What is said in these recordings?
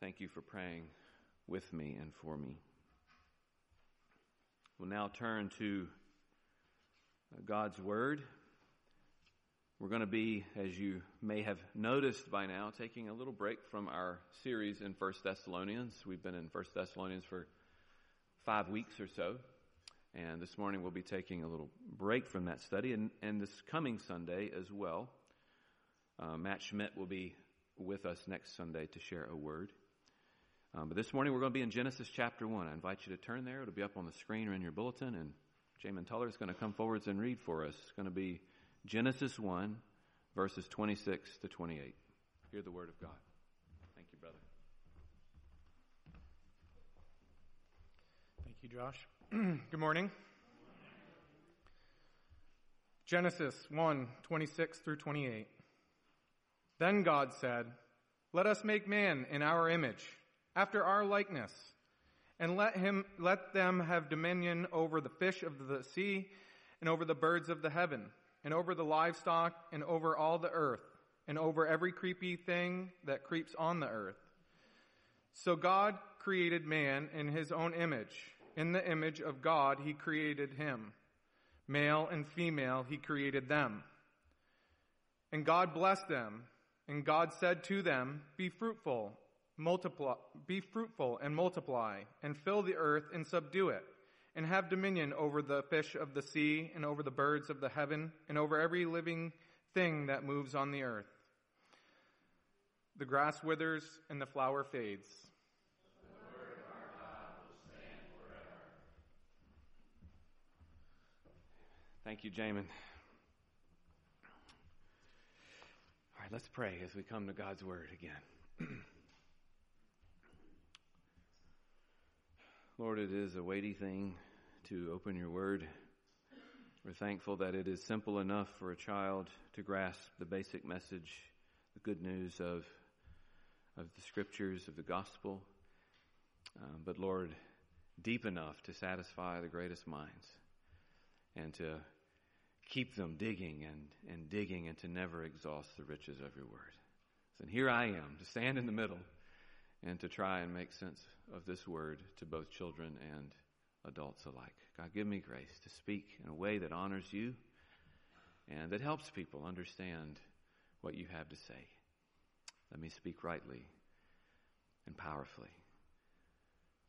Thank you for praying with me and for me. We'll now turn to God's Word. We're going to be, as you may have noticed by now, taking a little break from our series in 1 Thessalonians. We've been in 1 Thessalonians for five weeks or so. And this morning we'll be taking a little break from that study. And, and this coming Sunday as well, uh, Matt Schmidt will be with us next Sunday to share a word. Um, but this morning we're going to be in Genesis chapter 1. I invite you to turn there. It'll be up on the screen or in your bulletin. And Jamin Tuller is going to come forwards and read for us. It's going to be Genesis 1, verses 26 to 28. Hear the word of God. Thank you, brother. Thank you, Josh. Good morning. Genesis 1 26 through 28. Then God said, Let us make man in our image after our likeness, and let him, let them have dominion over the fish of the sea, and over the birds of the heaven, and over the livestock, and over all the earth, and over every creepy thing that creeps on the earth. So God created man in his own image. In the image of God, he created him. Male and female, he created them. And God blessed them. And God said to them, Be fruitful multiply, be fruitful and multiply, and fill the earth and subdue it, and have dominion over the fish of the sea, and over the birds of the heaven, and over every living thing that moves on the earth. The grass withers and the flower fades. Thank you, Jamin. All right, let's pray as we come to God's Word again. Lord, it is a weighty thing to open your word. We're thankful that it is simple enough for a child to grasp the basic message, the good news of, of the scriptures, of the gospel. Um, but Lord, deep enough to satisfy the greatest minds and to keep them digging and, and digging and to never exhaust the riches of your word. And here I am to stand in the middle and to try and make sense of this word to both children and adults alike. God, give me grace to speak in a way that honors you and that helps people understand what you have to say. Let me speak rightly and powerfully.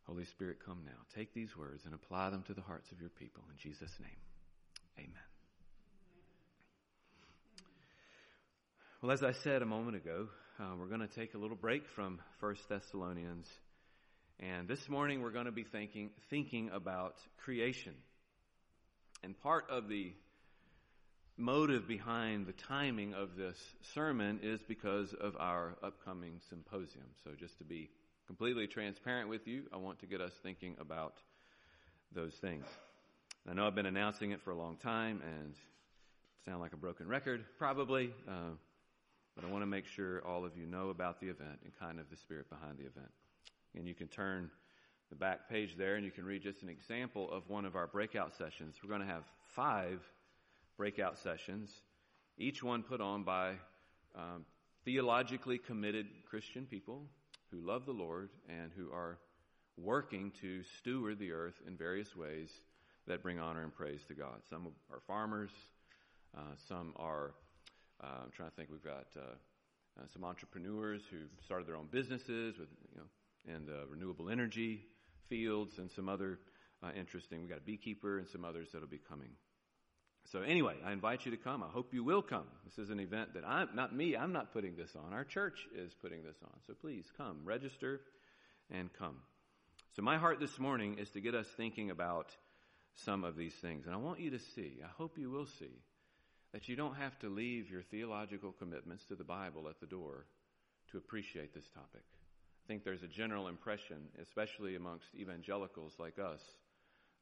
Holy Spirit, come now. Take these words and apply them to the hearts of your people. In Jesus' name, amen. Well, as I said a moment ago, uh, we're going to take a little break from First Thessalonians, and this morning we're going to be thinking thinking about creation. And part of the motive behind the timing of this sermon is because of our upcoming symposium. So, just to be completely transparent with you, I want to get us thinking about those things. I know I've been announcing it for a long time and sound like a broken record, probably. Uh, but I want to make sure all of you know about the event and kind of the spirit behind the event. And you can turn the back page there and you can read just an example of one of our breakout sessions. We're going to have five breakout sessions, each one put on by um, theologically committed Christian people who love the Lord and who are working to steward the earth in various ways that bring honor and praise to God. Some are farmers, uh, some are uh, I'm trying to think. We've got uh, uh, some entrepreneurs who started their own businesses with, you know, in the renewable energy fields and some other uh, interesting. We've got a beekeeper and some others that'll be coming. So anyway, I invite you to come. I hope you will come. This is an event that I'm not me. I'm not putting this on. Our church is putting this on. So please come, register, and come. So my heart this morning is to get us thinking about some of these things, and I want you to see. I hope you will see that you don't have to leave your theological commitments to the Bible at the door to appreciate this topic. I think there's a general impression, especially amongst evangelicals like us,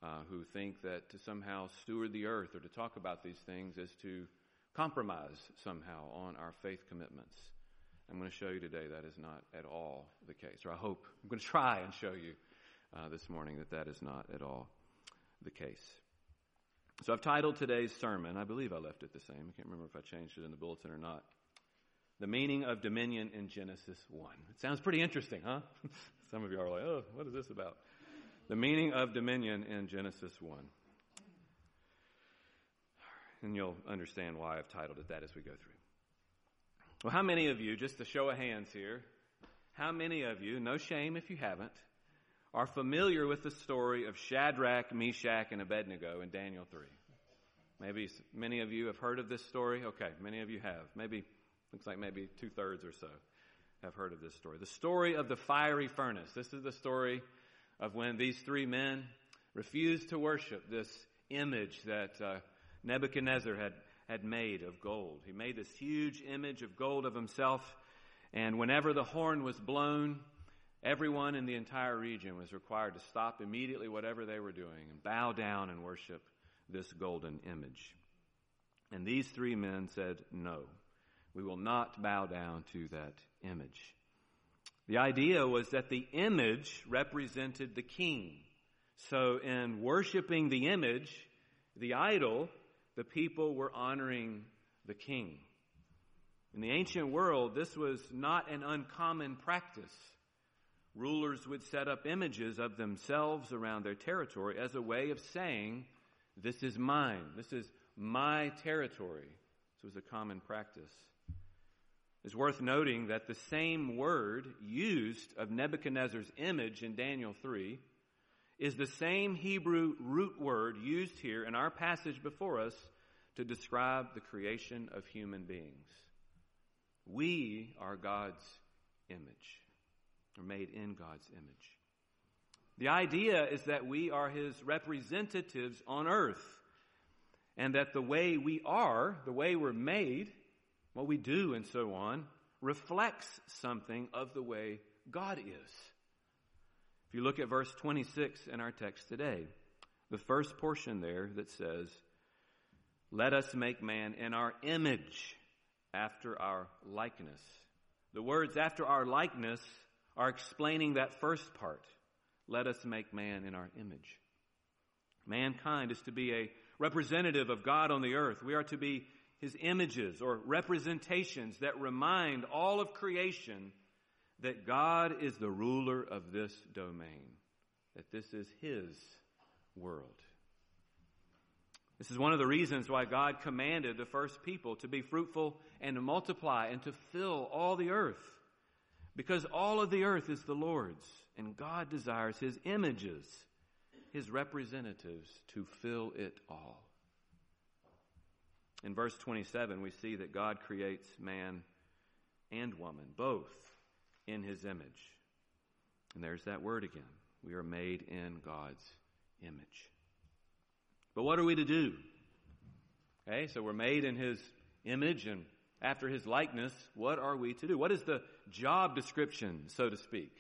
uh, who think that to somehow steward the earth or to talk about these things is to compromise somehow on our faith commitments. I'm going to show you today that is not at all the case, or I hope I'm going to try and show you uh, this morning that that is not at all the case. So I've titled today's sermon, I believe I left it the same. I can't remember if I changed it in the bulletin or not. The meaning of dominion in Genesis 1. It sounds pretty interesting, huh? Some of you are like, oh, what is this about? The meaning of dominion in Genesis 1. And you'll understand why I've titled it that as we go through. Well, how many of you, just a show of hands here, how many of you, no shame if you haven't, are familiar with the story of Shadrach, Meshach, and Abednego in Daniel 3? Maybe many of you have heard of this story. Okay, many of you have. Maybe, looks like maybe two thirds or so have heard of this story. The story of the fiery furnace. This is the story of when these three men refused to worship this image that uh, Nebuchadnezzar had, had made of gold. He made this huge image of gold of himself, and whenever the horn was blown, everyone in the entire region was required to stop immediately whatever they were doing and bow down and worship this golden image. And these three men said, No, we will not bow down to that image. The idea was that the image represented the king. So in worshiping the image, the idol, the people were honoring the king. In the ancient world, this was not an uncommon practice. Rulers would set up images of themselves around their territory as a way of saying, this is mine. This is my territory. This was a common practice. It's worth noting that the same word used of Nebuchadnezzar's image in Daniel 3 is the same Hebrew root word used here in our passage before us to describe the creation of human beings. We are God's image, or made in God's image. The idea is that we are his representatives on earth, and that the way we are, the way we're made, what we do, and so on, reflects something of the way God is. If you look at verse 26 in our text today, the first portion there that says, Let us make man in our image after our likeness. The words after our likeness are explaining that first part let us make man in our image. Mankind is to be a representative of God on the earth. We are to be his images or representations that remind all of creation that God is the ruler of this domain, that this is his world. This is one of the reasons why God commanded the first people to be fruitful and to multiply and to fill all the earth. Because all of the earth is the Lord's. And God desires His images, His representatives, to fill it all. In verse 27, we see that God creates man and woman, both in His image. And there's that word again. We are made in God's image. But what are we to do? Okay, so we're made in His image and after His likeness. What are we to do? What is the job description, so to speak?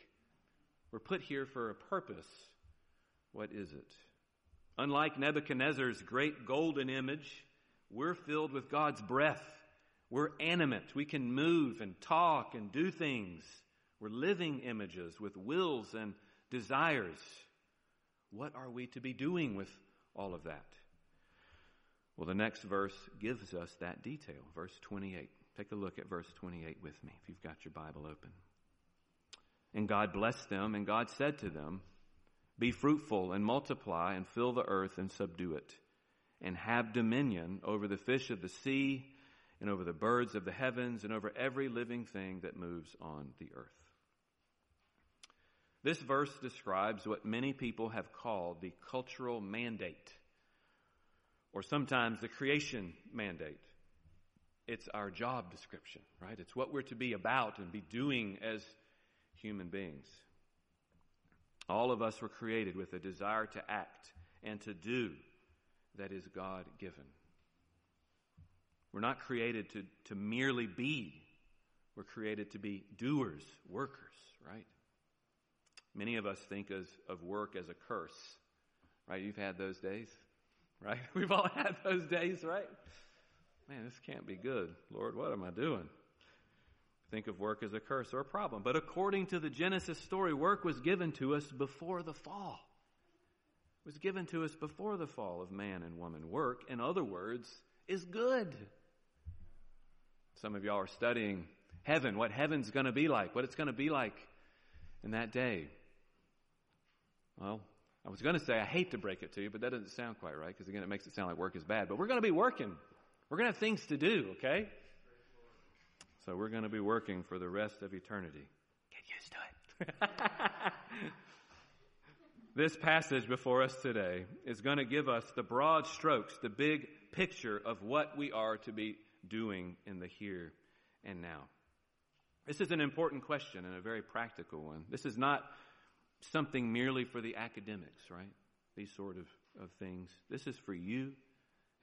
We're put here for a purpose. What is it? Unlike Nebuchadnezzar's great golden image, we're filled with God's breath. We're animate. We can move and talk and do things. We're living images with wills and desires. What are we to be doing with all of that? Well, the next verse gives us that detail. Verse 28. Take a look at verse 28 with me if you've got your Bible open. And God blessed them, and God said to them, Be fruitful and multiply and fill the earth and subdue it, and have dominion over the fish of the sea, and over the birds of the heavens, and over every living thing that moves on the earth. This verse describes what many people have called the cultural mandate, or sometimes the creation mandate. It's our job description, right? It's what we're to be about and be doing as human beings. All of us were created with a desire to act and to do that is God given. We're not created to, to merely be, we're created to be doers, workers, right? Many of us think as, of work as a curse, right? You've had those days, right? We've all had those days, right? Man, this can't be good. Lord, what am I doing? think of work as a curse or a problem. But according to the Genesis story, work was given to us before the fall. It was given to us before the fall of man and woman. Work, in other words, is good. Some of y'all are studying heaven, what heaven's going to be like, what it's going to be like in that day. Well, I was going to say I hate to break it to you, but that doesn't sound quite right because again, it makes it sound like work is bad. But we're going to be working. We're going to have things to do, okay? So we're going to be working for the rest of eternity. Get used to it. this passage before us today is going to give us the broad strokes, the big picture of what we are to be doing in the here and now. This is an important question and a very practical one. This is not something merely for the academics, right? These sort of, of things. This is for you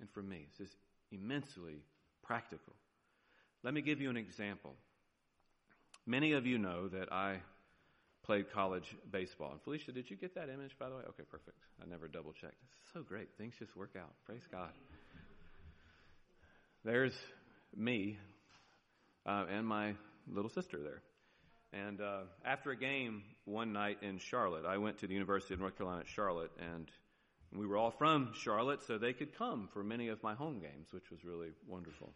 and for me. This is immensely practical. Let me give you an example. Many of you know that I played college baseball. And Felicia, did you get that image, by the way? Okay, perfect. I never double checked. It's so great. Things just work out. Praise God. There's me uh, and my little sister there. And uh, after a game one night in Charlotte, I went to the University of North Carolina at Charlotte, and we were all from Charlotte, so they could come for many of my home games, which was really wonderful.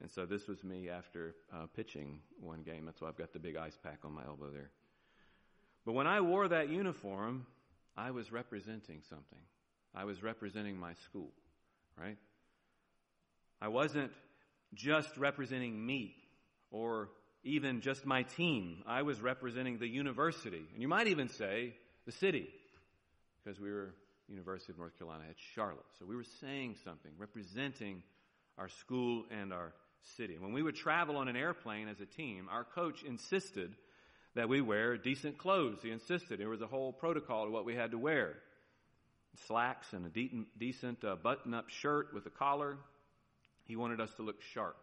And so this was me after uh, pitching one game. That's why I've got the big ice pack on my elbow there. But when I wore that uniform, I was representing something. I was representing my school, right? I wasn't just representing me or even just my team. I was representing the university. And you might even say the city, because we were University of North Carolina at Charlotte. So we were saying something, representing our school and our city. When we would travel on an airplane as a team, our coach insisted that we wear decent clothes. He insisted. There was a whole protocol of what we had to wear. Slacks and a de- decent uh, button-up shirt with a collar. He wanted us to look sharp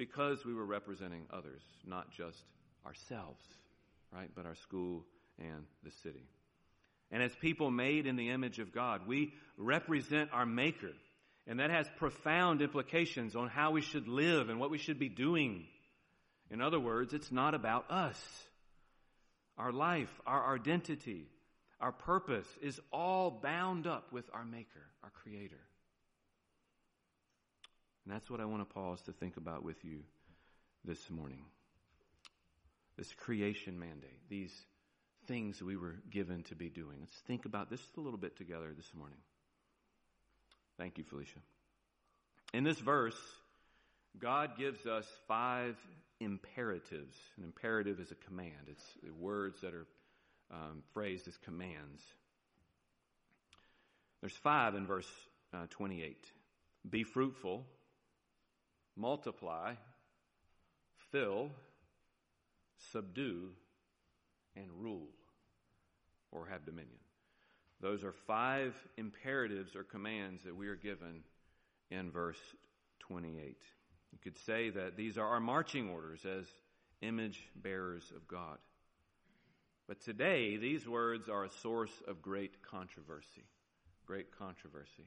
because we were representing others, not just ourselves, right? But our school and the city. And as people made in the image of God, we represent our Maker. And that has profound implications on how we should live and what we should be doing. In other words, it's not about us. Our life, our identity, our purpose is all bound up with our Maker, our Creator. And that's what I want to pause to think about with you this morning. This creation mandate, these things we were given to be doing. Let's think about this a little bit together this morning. Thank you, Felicia. In this verse, God gives us five imperatives. An imperative is a command, it's words that are um, phrased as commands. There's five in verse uh, 28. Be fruitful, multiply, fill, subdue, and rule, or have dominion. Those are five imperatives or commands that we are given in verse 28. You could say that these are our marching orders as image bearers of God. But today, these words are a source of great controversy. Great controversy.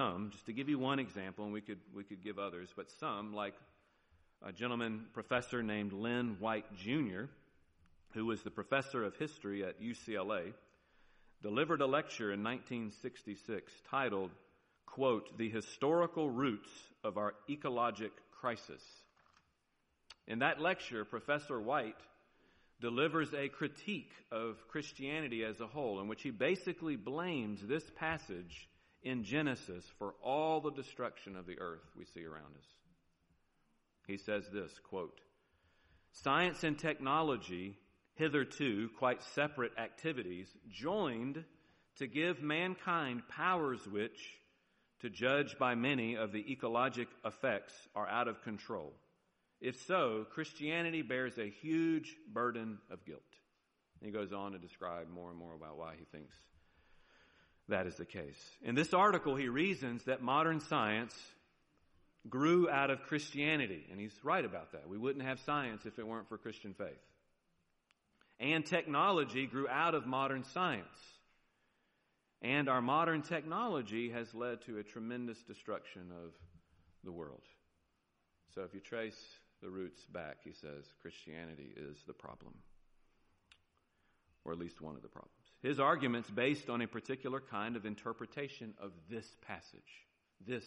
Some, just to give you one example, and we could, we could give others, but some, like a gentleman, professor named Lynn White Jr., who was the professor of history at UCLA, delivered a lecture in 1966 titled, quote, The Historical Roots of Our Ecologic Crisis. In that lecture, Professor White delivers a critique of Christianity as a whole, in which he basically blames this passage in Genesis for all the destruction of the earth we see around us. He says this, quote, Science and technology, hitherto quite separate activities, joined to give mankind powers which, to judge by many of the ecologic effects, are out of control. If so, Christianity bears a huge burden of guilt. And he goes on to describe more and more about why he thinks that is the case. In this article, he reasons that modern science grew out of Christianity, and he's right about that. We wouldn't have science if it weren't for Christian faith. And technology grew out of modern science. And our modern technology has led to a tremendous destruction of the world. So if you trace the roots back, he says Christianity is the problem, or at least one of the problems. His argument's based on a particular kind of interpretation of this passage. This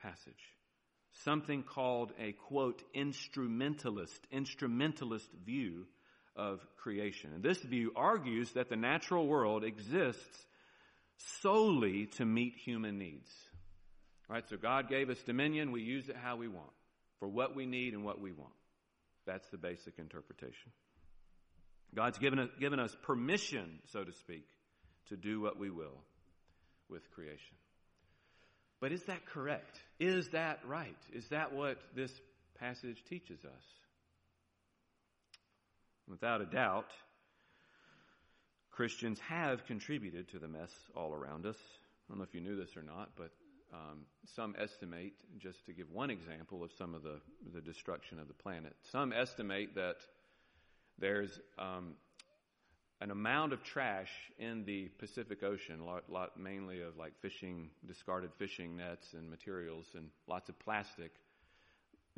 passage. something called a quote instrumentalist, instrumentalist view of creation. And this view argues that the natural world exists solely to meet human needs. All right, so God gave us dominion, we use it how we want, for what we need and what we want. That's the basic interpretation. God's given us, given us permission, so to speak, to do what we will with creation. But is that correct? Is that right? Is that what this passage teaches us? Without a doubt, Christians have contributed to the mess all around us. I don't know if you knew this or not, but um, some estimate, just to give one example of some of the, the destruction of the planet, some estimate that there's um, an amount of trash in the Pacific Ocean, lot, lot, mainly of like fishing, discarded fishing nets and materials, and lots of plastic,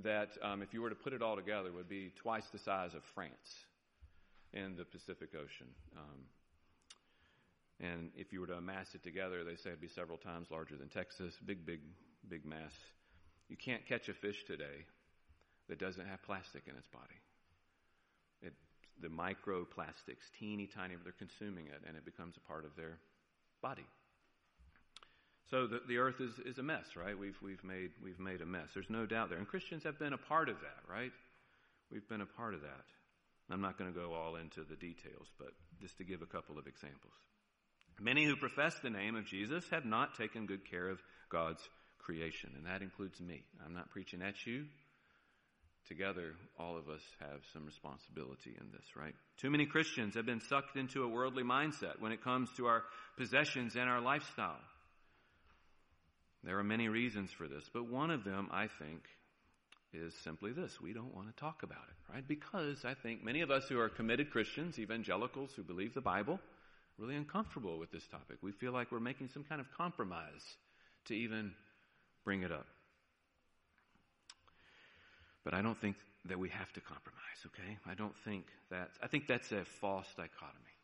that um, if you were to put it all together, would be twice the size of France in the Pacific Ocean. Um, and if you were to amass it together, they say it'd be several times larger than Texas. Big, big, big mass. You can't catch a fish today that doesn't have plastic in its body. The microplastics, teeny tiny, they're consuming it and it becomes a part of their body. So the, the earth is, is a mess, right? We've, we've, made, we've made a mess. There's no doubt there. And Christians have been a part of that, right? We've been a part of that. I'm not going to go all into the details, but just to give a couple of examples. Many who profess the name of Jesus have not taken good care of God's creation, and that includes me. I'm not preaching at you. Together, all of us have some responsibility in this, right? Too many Christians have been sucked into a worldly mindset when it comes to our possessions and our lifestyle. There are many reasons for this, but one of them, I think, is simply this. We don't want to talk about it, right? Because I think many of us who are committed Christians, evangelicals who believe the Bible, really uncomfortable with this topic. We feel like we're making some kind of compromise to even bring it up. But I don't think that we have to compromise, okay? I don't think that, I think that's a false dichotomy.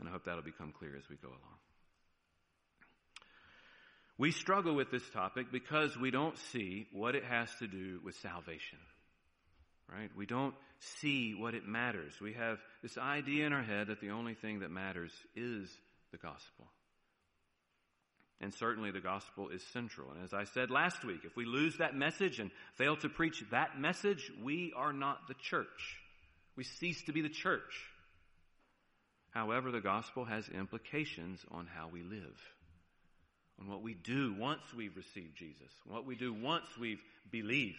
And I hope that'll become clear as we go along. We struggle with this topic because we don't see what it has to do with salvation. Right? We don't see what it matters. We have this idea in our head that the only thing that matters is the gospel. And certainly the gospel is central. And as I said last week, if we lose that message and fail to preach that message, we are not the church. We cease to be the church. However, the gospel has implications on how we live, on what we do once we've received Jesus, what we do once we've believed,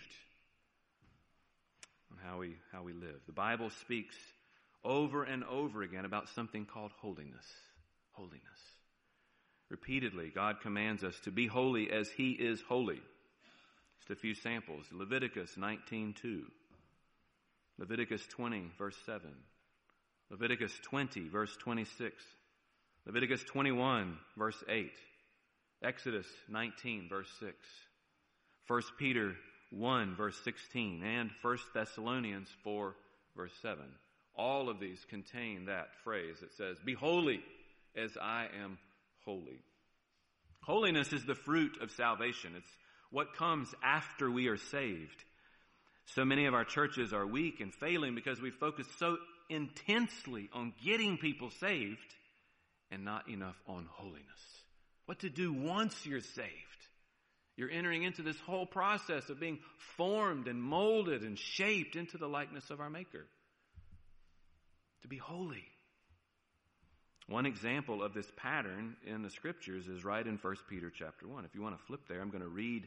on how we, how we live. The Bible speaks over and over again about something called holiness. Holiness. Repeatedly, God commands us to be holy as He is holy. Just a few samples. Leviticus 19.2. Leviticus 20, verse 7. Leviticus 20, verse 26. Leviticus 21, verse 8. Exodus 19, verse 6. 1 Peter 1, verse 16, and 1 Thessalonians 4, verse 7. All of these contain that phrase that says, Be holy as I am holy. Holiness is the fruit of salvation. It's what comes after we are saved. So many of our churches are weak and failing because we focus so intensely on getting people saved and not enough on holiness. What to do once you're saved. You're entering into this whole process of being formed and molded and shaped into the likeness of our Maker. To be holy. One example of this pattern in the scriptures is right in 1 Peter chapter 1. If you want to flip there, I'm going to read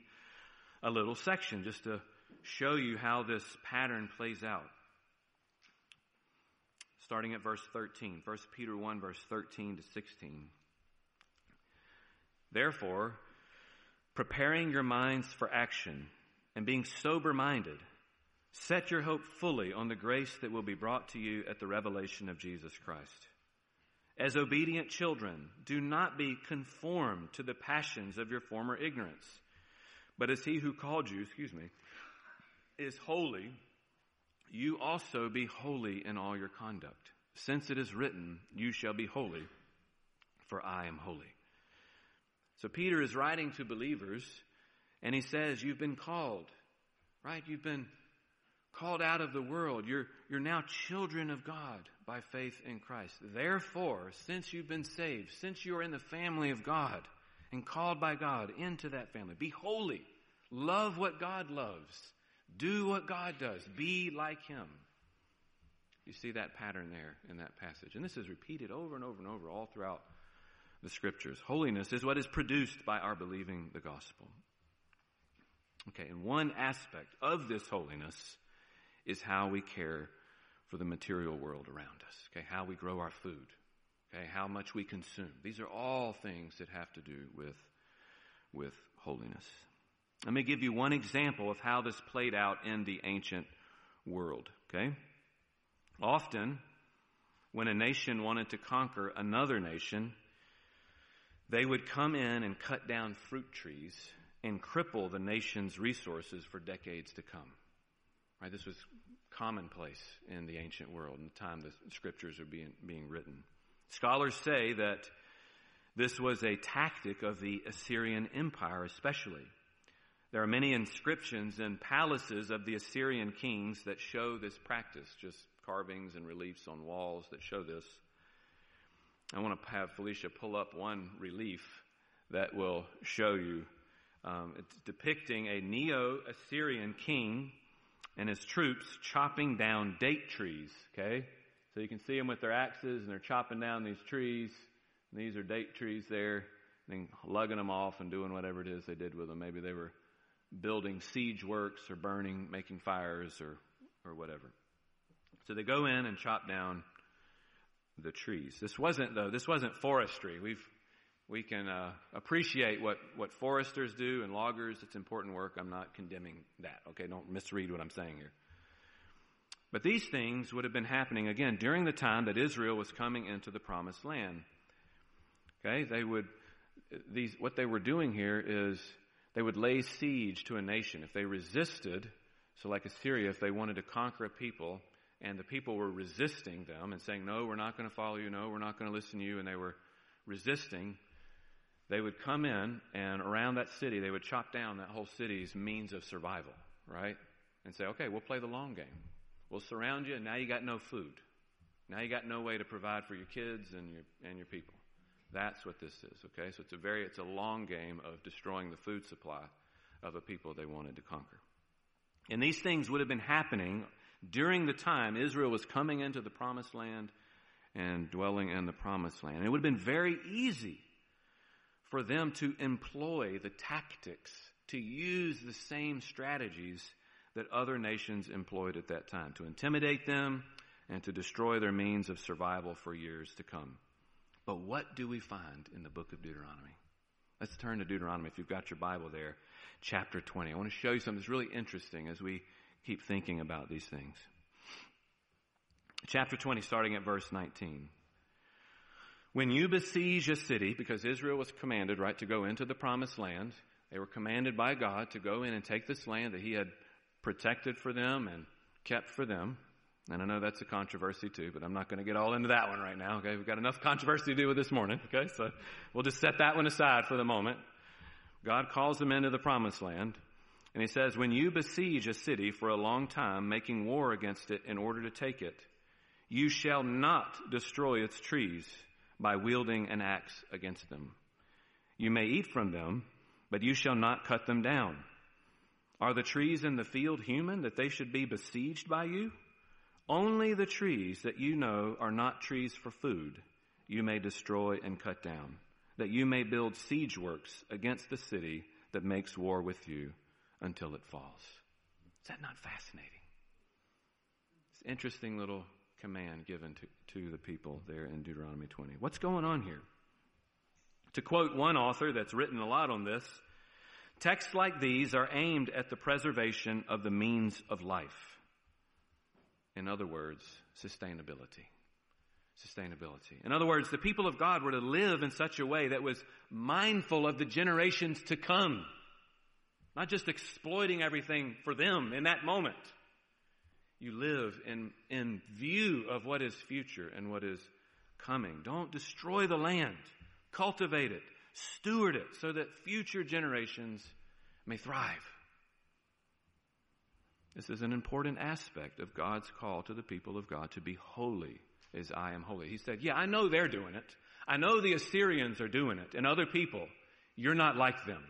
a little section just to show you how this pattern plays out. Starting at verse 13. 1 Peter 1 verse 13 to 16. Therefore, preparing your minds for action and being sober minded, set your hope fully on the grace that will be brought to you at the revelation of Jesus Christ. As obedient children, do not be conformed to the passions of your former ignorance. But as he who called you, excuse me, is holy, you also be holy in all your conduct. Since it is written, you shall be holy, for I am holy. So Peter is writing to believers and he says, you've been called, right? You've been called out of the world. You're, you're now children of God by faith in Christ. Therefore, since you've been saved, since you are in the family of God and called by God into that family, be holy. Love what God loves. Do what God does. Be like Him. You see that pattern there in that passage. And this is repeated over and over and over all throughout the scriptures. Holiness is what is produced by our believing the gospel. Okay, and one aspect of this holiness is how we care for the material world around us. Okay, how we grow our food. Okay, how much we consume. These are all things that have to do with, with holiness. Let me give you one example of how this played out in the ancient world. Okay? Often, when a nation wanted to conquer another nation, they would come in and cut down fruit trees and cripple the nation's resources for decades to come. Right? This was commonplace in the ancient world in the time the scriptures are being, being written. Scholars say that this was a tactic of the Assyrian Empire, especially. There are many inscriptions in palaces of the Assyrian kings that show this practice, just carvings and reliefs on walls that show this. I want to have Felicia pull up one relief that will show you. Um, it's depicting a Neo Assyrian king and his troops chopping down date trees. Okay? So you can see them with their axes and they're chopping down these trees. These are date trees there, and lugging them off and doing whatever it is they did with them. Maybe they were building siege works or burning, making fires or, or whatever. So they go in and chop down the trees. This wasn't though, this wasn't forestry. We've, we can uh, appreciate what, what foresters do and loggers. It's important work. I'm not condemning that. Okay, don't misread what I'm saying here. But these things would have been happening again during the time that Israel was coming into the promised land. Okay, they would, these, what they were doing here is they would lay siege to a nation. If they resisted, so like Assyria, if they wanted to conquer a people, and the people were resisting them and saying, No, we're not going to follow you, no, we're not going to listen to you, and they were resisting, they would come in and around that city, they would chop down that whole city's means of survival, right? And say, Okay, we'll play the long game. We'll surround you, and now you got no food. Now you got no way to provide for your kids and your, and your people. That's what this is, okay? So it's a very, it's a long game of destroying the food supply of a people they wanted to conquer. And these things would have been happening during the time Israel was coming into the promised land and dwelling in the promised land. And it would have been very easy for them to employ the tactics, to use the same strategies that other nations employed at that time, to intimidate them and to destroy their means of survival for years to come. But what do we find in the book of Deuteronomy? Let's turn to Deuteronomy if you've got your Bible there, chapter 20. I want to show you something that's really interesting as we keep thinking about these things. Chapter 20, starting at verse 19. When you besiege a city, because Israel was commanded, right, to go into the promised land, they were commanded by God to go in and take this land that He had protected for them and kept for them. And I know that's a controversy too, but I'm not going to get all into that one right now. Okay. We've got enough controversy to do with this morning. Okay. So we'll just set that one aside for the moment. God calls them into the promised land. And he says, when you besiege a city for a long time, making war against it in order to take it, you shall not destroy its trees by wielding an axe against them. You may eat from them, but you shall not cut them down. Are the trees in the field human that they should be besieged by you? Only the trees that you know are not trees for food you may destroy and cut down, that you may build siege works against the city that makes war with you until it falls. Is that not fascinating? It's an interesting little command given to, to the people there in Deuteronomy 20. What's going on here? To quote one author that's written a lot on this, texts like these are aimed at the preservation of the means of life. In other words, sustainability. Sustainability. In other words, the people of God were to live in such a way that was mindful of the generations to come. Not just exploiting everything for them in that moment. You live in, in view of what is future and what is coming. Don't destroy the land. Cultivate it. Steward it so that future generations may thrive. This is an important aspect of God's call to the people of God to be holy as I am holy. He said, Yeah, I know they're doing it. I know the Assyrians are doing it and other people. You're not like them,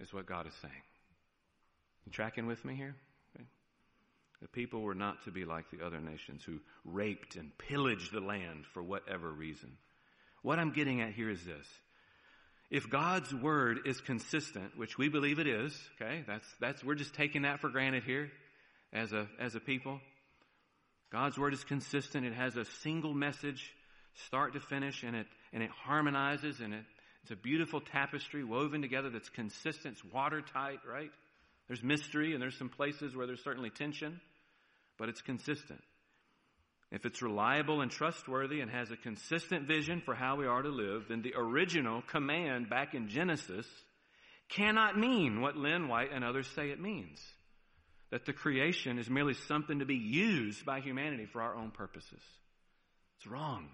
is what God is saying. You tracking with me here? The people were not to be like the other nations who raped and pillaged the land for whatever reason. What I'm getting at here is this. If God's word is consistent, which we believe it is, okay, that's, that's, we're just taking that for granted here as a, as a people. God's word is consistent. It has a single message, start to finish, and it, and it harmonizes and it, it's a beautiful tapestry woven together that's consistent. It's watertight, right? There's mystery and there's some places where there's certainly tension, but it's consistent. If it's reliable and trustworthy and has a consistent vision for how we are to live, then the original command back in Genesis cannot mean what Lynn White and others say it means. That the creation is merely something to be used by humanity for our own purposes. It's wrong.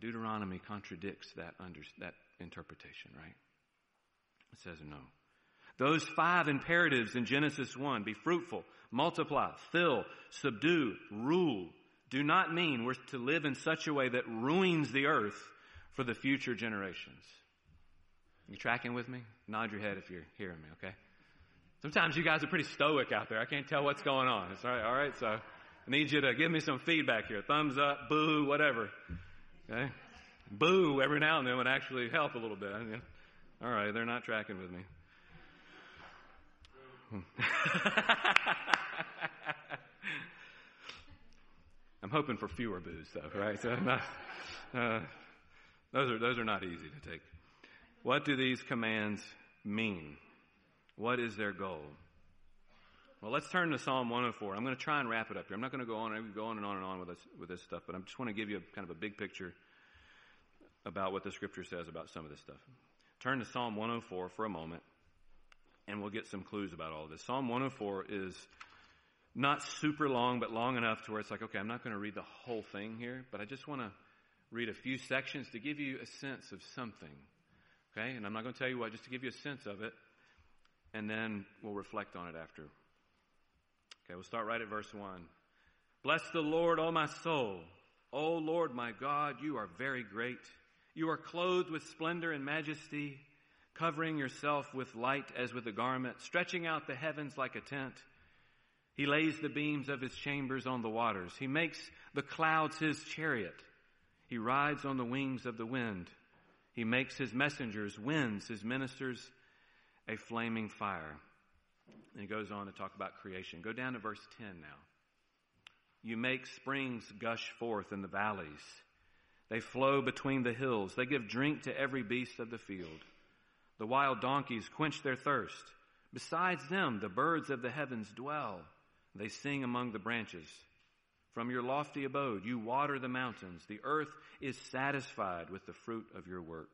Deuteronomy contradicts that, under, that interpretation, right? It says no. Those five imperatives in Genesis 1 be fruitful, multiply, fill, subdue, rule do not mean we're to live in such a way that ruins the earth for the future generations. You tracking with me? Nod your head if you're hearing me, okay? Sometimes you guys are pretty stoic out there. I can't tell what's going on. It's all right, all right? So I need you to give me some feedback here. Thumbs up, boo, whatever. Okay? Boo every now and then would actually help a little bit. All right, they're not tracking with me. I'm hoping for fewer boos, though, right? So not, uh, those are those are not easy to take. What do these commands mean? What is their goal? Well, let's turn to Psalm 104. I'm going to try and wrap it up here. I'm not going to go on and go on and on and on with this with this stuff, but I just want to give you a, kind of a big picture about what the Scripture says about some of this stuff. Turn to Psalm 104 for a moment and we'll get some clues about all this. Psalm 104 is not super long, but long enough to where it's like, okay, I'm not going to read the whole thing here, but I just want to read a few sections to give you a sense of something. Okay? And I'm not going to tell you what, just to give you a sense of it, and then we'll reflect on it after. Okay, we'll start right at verse 1. Bless the Lord, O my soul. O Lord, my God, you are very great. You are clothed with splendor and majesty covering yourself with light as with a garment, stretching out the heavens like a tent. He lays the beams of his chambers on the waters. He makes the clouds his chariot. He rides on the wings of the wind. He makes his messengers winds, his ministers a flaming fire. And he goes on to talk about creation. Go down to verse 10 now. You make springs gush forth in the valleys. They flow between the hills. They give drink to every beast of the field. The wild donkeys quench their thirst. Besides them, the birds of the heavens dwell. They sing among the branches. From your lofty abode, you water the mountains. The earth is satisfied with the fruit of your work.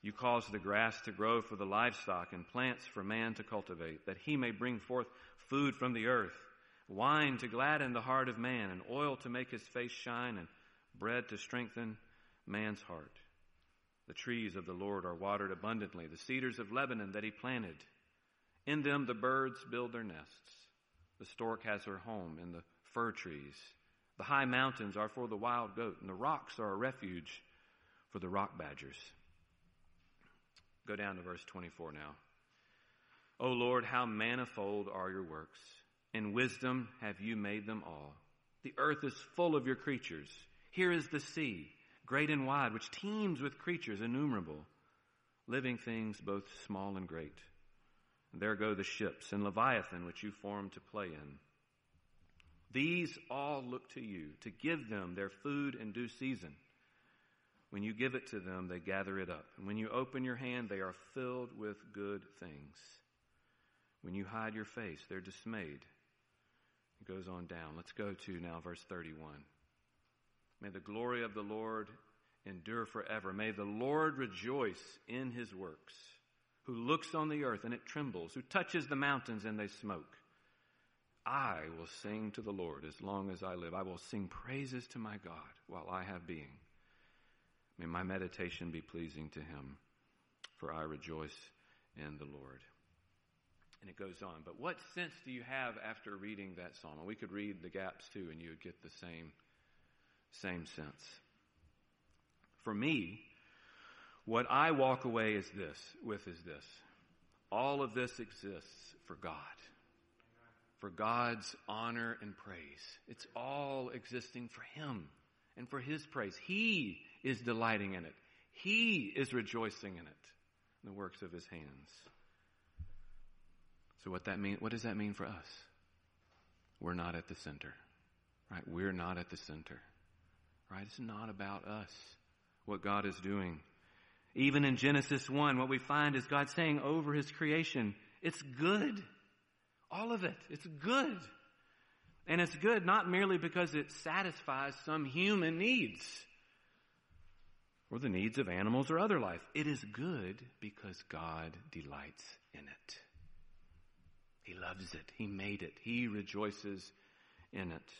You cause the grass to grow for the livestock and plants for man to cultivate, that he may bring forth food from the earth, wine to gladden the heart of man, and oil to make his face shine, and bread to strengthen man's heart. The trees of the Lord are watered abundantly, the cedars of Lebanon that he planted. In them the birds build their nests. The stork has her home in the fir trees. The high mountains are for the wild goat, and the rocks are a refuge for the rock badgers. Go down to verse 24 now. O Lord, how manifold are your works. In wisdom have you made them all. The earth is full of your creatures. Here is the sea great and wide, which teems with creatures innumerable, living things both small and great. And there go the ships and Leviathan, which you formed to play in. These all look to you to give them their food in due season. When you give it to them, they gather it up. And when you open your hand, they are filled with good things. When you hide your face, they're dismayed. It goes on down. Let's go to now verse 31. May the glory of the Lord endure forever. May the Lord rejoice in his works, who looks on the earth and it trembles, who touches the mountains and they smoke. I will sing to the Lord as long as I live. I will sing praises to my God while I have being. May my meditation be pleasing to him, for I rejoice in the Lord. And it goes on. But what sense do you have after reading that psalm? And we could read the gaps too, and you would get the same, same sense. For me, what I walk away is this, with is this. All of this exists for God. For God's honor and praise. It's all existing for Him and for His praise. He is delighting in it. He is rejoicing in it, in the works of His hands. So what that mean, what does that mean for us? We're not at the center. Right? We're not at the center. Right? It's not about us, what God is doing. Even in Genesis 1, what we find is God saying over his creation, it's good. All of it. It's good. And it's good not merely because it satisfies some human needs or the needs of animals or other life. It is good because God delights in it. He loves it. He made it. He rejoices in it.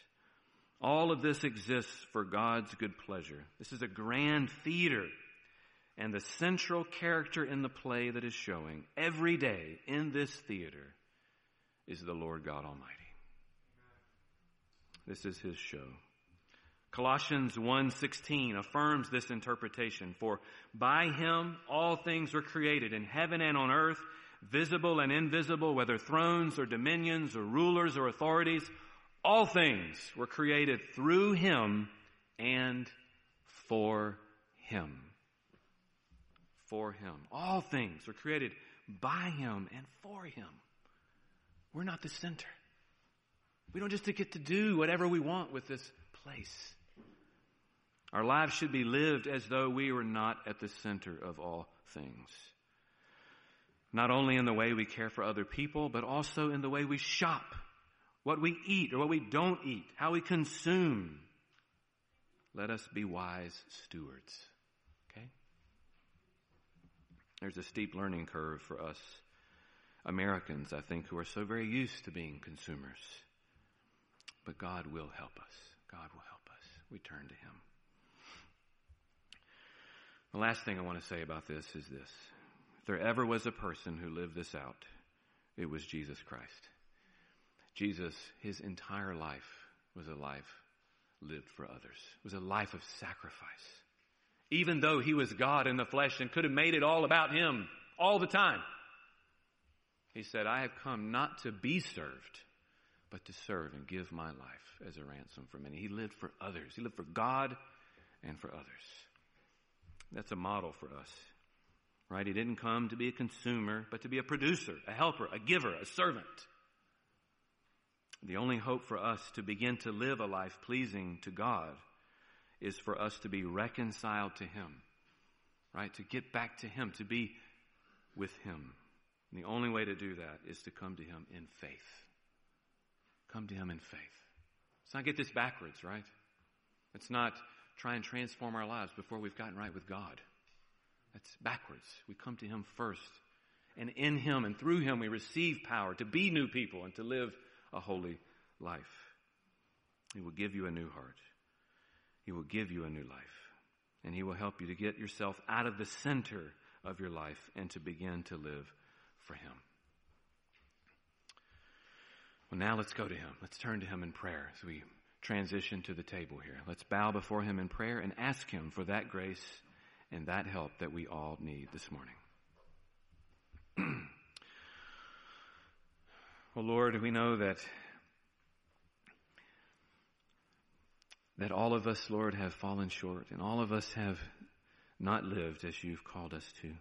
All of this exists for God's good pleasure. This is a grand theater. And the central character in the play that is showing every day in this theater is the Lord God Almighty. This is his show. Colossians 1:16 affirms this interpretation for by him all things were created in heaven and on earth visible and invisible whether thrones or dominions or rulers or authorities all things were created through him and for him. For him. All things were created by him and for him. We're not the center. We don't just get to do whatever we want with this place. Our lives should be lived as though we were not at the center of all things. Not only in the way we care for other people, but also in the way we shop, what we eat or what we don't eat, how we consume. Let us be wise stewards. Okay? There's a steep learning curve for us Americans, I think, who are so very used to being consumers. But God will help us. God will help us. We turn to Him. The last thing I want to say about this is this. If there ever was a person who lived this out, it was Jesus Christ. Jesus, his entire life was a life lived for others. It was a life of sacrifice. Even though he was God in the flesh and could have made it all about him all the time. He said, I have come not to be served, but to serve and give my life as a ransom for many. He lived for others. He lived for God and for others. That's a model for us. Right? He didn't come to be a consumer, but to be a producer, a helper, a giver, a servant. The only hope for us to begin to live a life pleasing to God is for us to be reconciled to Him. Right? To get back to Him, to be with Him. And the only way to do that is to come to Him in faith. Come to Him in faith. Let's not get this backwards, right? Let's not try and transform our lives before we've gotten right with God. That's backwards. We come to Him first. And in Him and through Him, we receive power to be new people and to live a holy life. He will give you a new heart. He will give you a new life. And He will help you to get yourself out of the center of your life and to begin to live for Him. Well, now let's go to Him. Let's turn to Him in prayer as we transition to the table here. Let's bow before Him in prayer and ask Him for that grace and that help that we all need this morning. well, Lord, we know that that all of us, Lord, have fallen short, and all of us have not lived as you've called us to.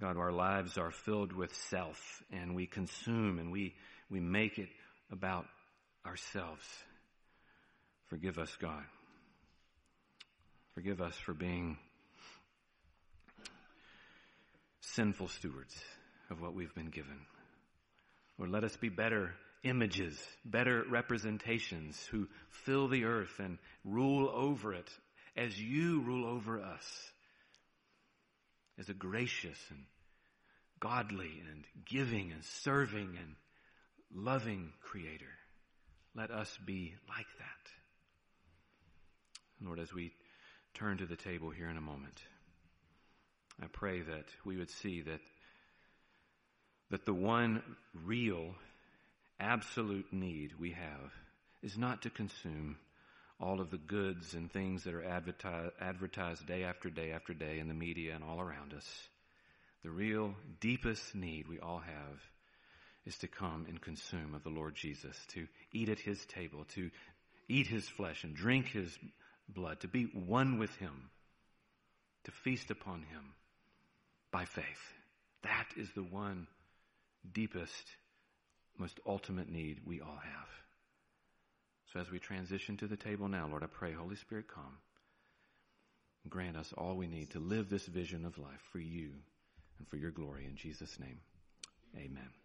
God, our lives are filled with self, and we consume and we, we make it about ourselves. Forgive us, God. Forgive us for being sinful stewards of what we've been given. Lord, let us be better images, better representations who fill the earth and rule over it as you rule over us as a gracious and godly and giving and serving and loving creator. Let us be like that. Lord, as we turn to the table here in a moment, I pray that we would see that that the one real, absolute need we have is not to consume all of the goods and things that are advertised, advertised day after day after day in the media and all around us. The real, deepest need we all have is to come and consume of the Lord Jesus, to eat at his table, to eat his flesh and drink his blood, to be one with him, to feast upon him by faith. That is the one deepest, most ultimate need we all have. So as we transition to the table now, Lord, I pray, Holy Spirit, come. Grant us all we need to live this vision of life for you and for your glory. In Jesus' name, amen.